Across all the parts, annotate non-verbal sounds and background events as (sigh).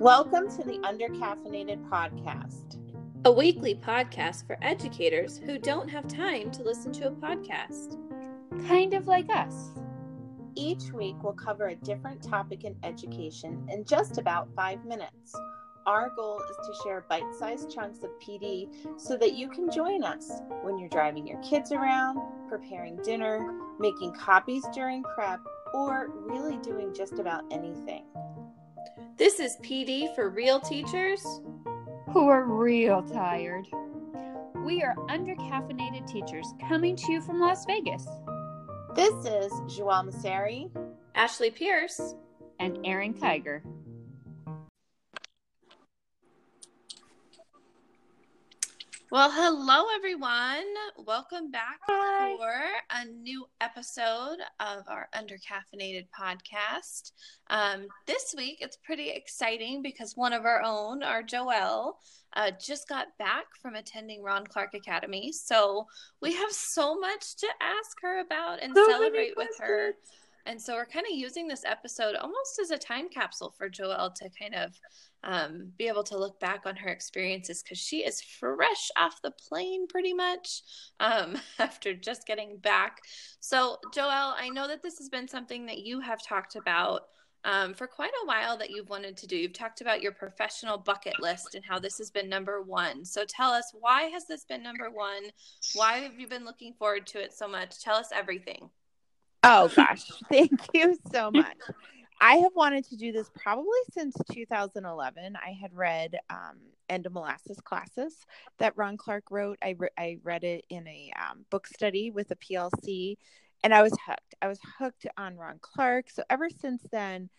Welcome to the Undercaffeinated Podcast, a weekly podcast for educators who don't have time to listen to a podcast. Kind of like us. Each week, we'll cover a different topic in education in just about five minutes. Our goal is to share bite sized chunks of PD so that you can join us when you're driving your kids around, preparing dinner, making copies during prep, or really doing just about anything. This is PD for real teachers who are real tired. We are undercaffeinated teachers coming to you from Las Vegas. This is Joelle Masseri, Ashley Pierce, and Erin Kiger. Well, hello everyone. Welcome back Hi. for a new episode of our Undercaffeinated podcast. Um, this week it's pretty exciting because one of our own, our Joelle, uh, just got back from attending Ron Clark Academy. So we have so much to ask her about and So celebrate with her. And so we're kind of using this episode almost as a time capsule for Joelle to kind of um, be able to look back on her experiences because she is fresh off the plane pretty much um, (laughs) after just getting back. So, Joelle, I know that this has been something that you have talked about um, for quite a while that you've wanted to do. You've talked about your professional bucket list and how this has been number one. So, tell us why has this been number one? Why have you been looking forward to it so much? Tell us everything. Oh (laughs) gosh, thank you so (laughs) much. I have wanted to do this probably since 2011. I had read um, End of Molasses Classes that Ron Clark wrote. I, re- I read it in a um, book study with a PLC, and I was hooked. I was hooked on Ron Clark. So ever since then,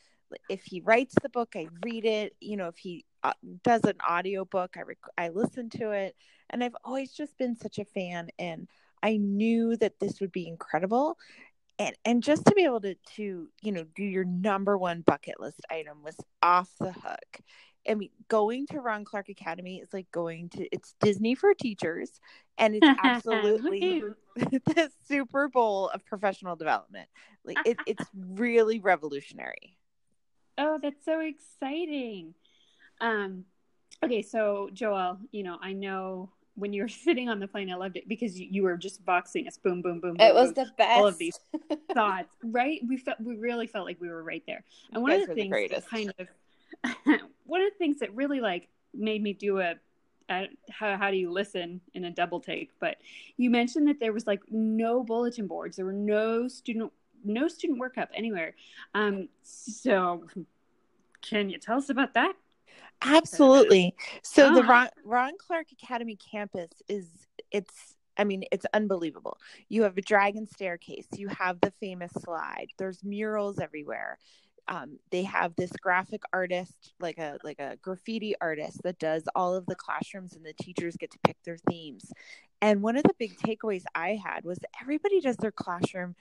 if he writes the book, I read it. You know, if he uh, does an audio book, I rec- I listen to it, and I've always just been such a fan. And I knew that this would be incredible and and just to be able to to you know do your number one bucket list item was off the hook. I mean going to ron clark academy is like going to it's disney for teachers and it's (laughs) absolutely (laughs) the super bowl of professional development. Like it, it's (laughs) really revolutionary. Oh, that's so exciting. Um, okay, so Joelle you know, I know when you were (laughs) sitting on the plane, I loved it because you, you were just voxing us, boom, boom, boom. It boom, was boom, the best. All of these (laughs) thoughts, right? We felt we really felt like we were right there. And one of the the things that kind of (laughs) one of the things that really like made me do a how how do you listen in a double take? But you mentioned that there was like no bulletin boards, there were no student no student workup anywhere. Um, so can you tell us about that? Absolutely. So the Oh. Ron, Ron Clark Academy campus is it's I mean it's unbelievable. You have a dragon staircase, you have the famous slide. There's murals everywhere. Um, they have this graphic artist, like a like a graffiti artist that does all of the classrooms, and the teachers get to pick their themes. And one of the big takeaways I had was everybody does their classroom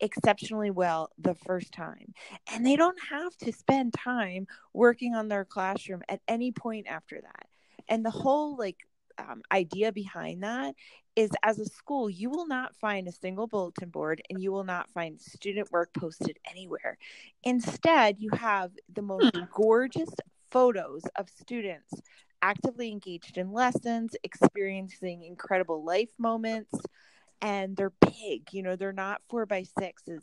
exceptionally well the first time. And they don't have to spend time working on their classroom at any point after that. And the whole like um, idea behind that is as a school you will not find a single bulletin board and you will not find student work posted anywhere. Instead you have the most Hmm. gorgeous photos of students actively engaged in lessons experiencing incredible life moments and they're big you know they're not four by sixes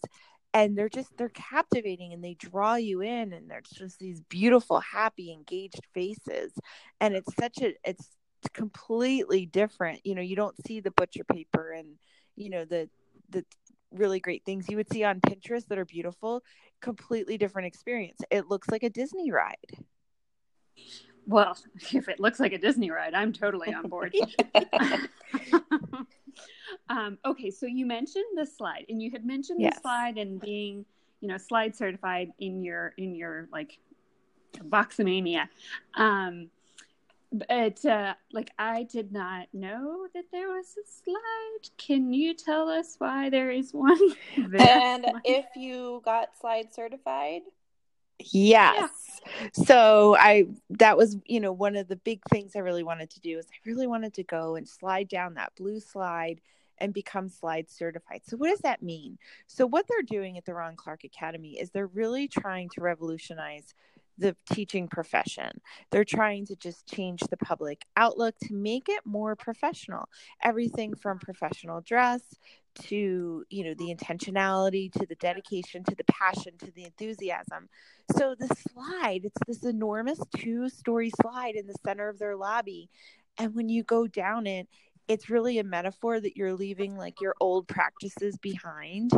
and they're just they're captivating and they draw you in and there's just these beautiful happy engaged faces and it's such a it's completely different you know you don't see the butcher paper and you know the the really great things you would see on pinterest that are beautiful completely different experience it looks like a disney ride Well, (laughs) if it looks like a Disney ride, I'm totally on board. (laughs) (laughs) um, okay, so you mentioned the slide, and you had mentioned Yes. the slide and being, you know, slide certified in your in your like boxomania. Um, but uh, like, I did not know that there was a slide. Can you tell us why there is one? (laughs) there? And if you got slide certified, Yes. So I that was, you know, one of the big things I really wanted to do is I really wanted to go and slide down that blue slide and become slide certified. So what does that mean? So what they're doing at the Ron Clark Academy is they're really trying to revolutionize the teaching profession. They're trying to just change the public outlook to make it more professional. Everything from professional dress to, you know, the intentionality to the dedication to the passion to the enthusiasm. So the slide, it's this enormous two-story slide in the center of their lobby. And when you go down it, it's really a metaphor that you're leaving like your old practices behind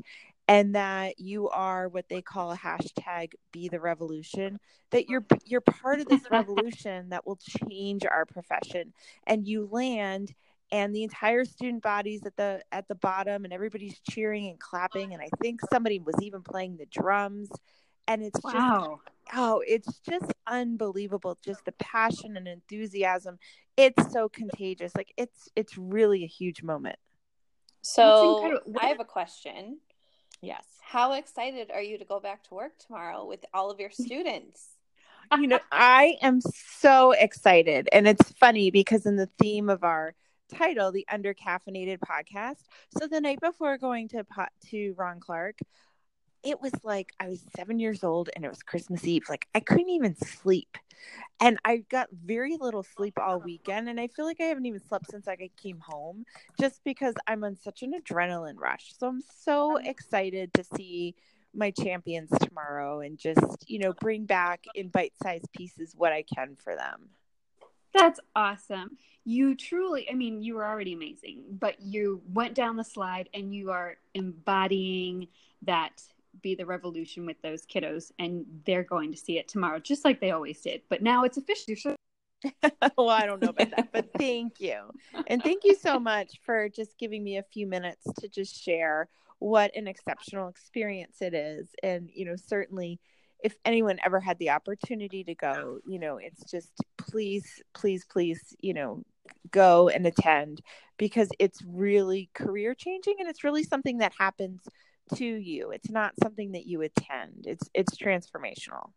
and that you are what they call a hashtag be the revolution that you're you're part of this revolution that will change our profession. And you land and the entire student bodies at the at the bottom and everybody's cheering and clapping. And i think somebody was even playing the drums and it's wow. just oh it's just unbelievable just the passion and enthusiasm it's so contagious like it's it's really a huge moment so i have a question Yes. How excited are you to go back to work tomorrow with all of your students? (laughs) you know, I am so excited. And it's funny because in the theme of our title, the undercaffeinated podcast. So the night before going to pot to Ron Clark, it was like I was seven years old and it was Christmas Eve. Like I couldn't even sleep. And I got very little sleep all weekend. And I feel like I haven't even slept since I came home just because I'm on such an adrenaline rush. So I'm so excited to see my champions tomorrow and just, you know, bring back in bite sized pieces what I can for them. That's awesome. You truly, I mean, you were already amazing, but you went down the slide and you are embodying that be the revolution with those kiddos and they're going to see it tomorrow just like they always did. But now it's official. (laughs) Well i don't know about that but (laughs) thank you. And thank you so much for just giving me a few minutes to just share what an exceptional experience it is. And you know certainly if anyone ever had the opportunity to go you know it's just please please please you know go and attend because it's really career changing and it's really something that happens to you. It's not something that you attend. It's it's transformational.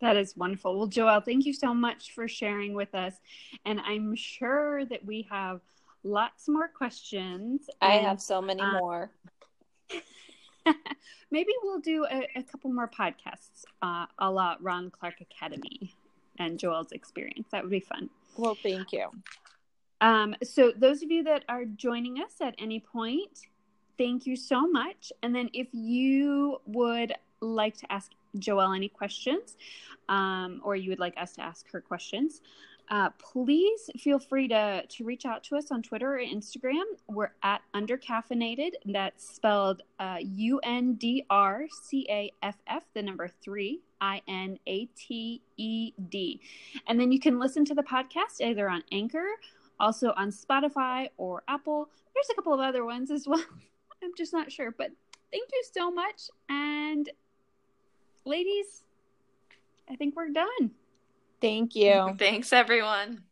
That is wonderful. Well, Joelle, thank you so much for sharing with us. And I'm sure that we have lots more questions. I and, have so many uh, more. (laughs) maybe we'll do a, a couple more podcasts uh, a la Ron Clark Academy and Joelle's experience. That would be fun. Well, thank you. Um, so, those of you that are joining us at any point, thank you so much. And then if you would like to ask Joelle any questions, um, or you would like us to ask her questions, uh, please feel free to, to reach out to us on Twitter or Instagram. We're at Undercaffeinated. That's spelled uh, U N D R C A F F, the number three, I N A T E D. And then you can listen to the podcast either on Anchor, also on Spotify or Apple. There's a couple of other ones as well. (laughs) I'm just not sure. But thank you so much. And ladies, I think we're done. Thank you. Thanks, everyone.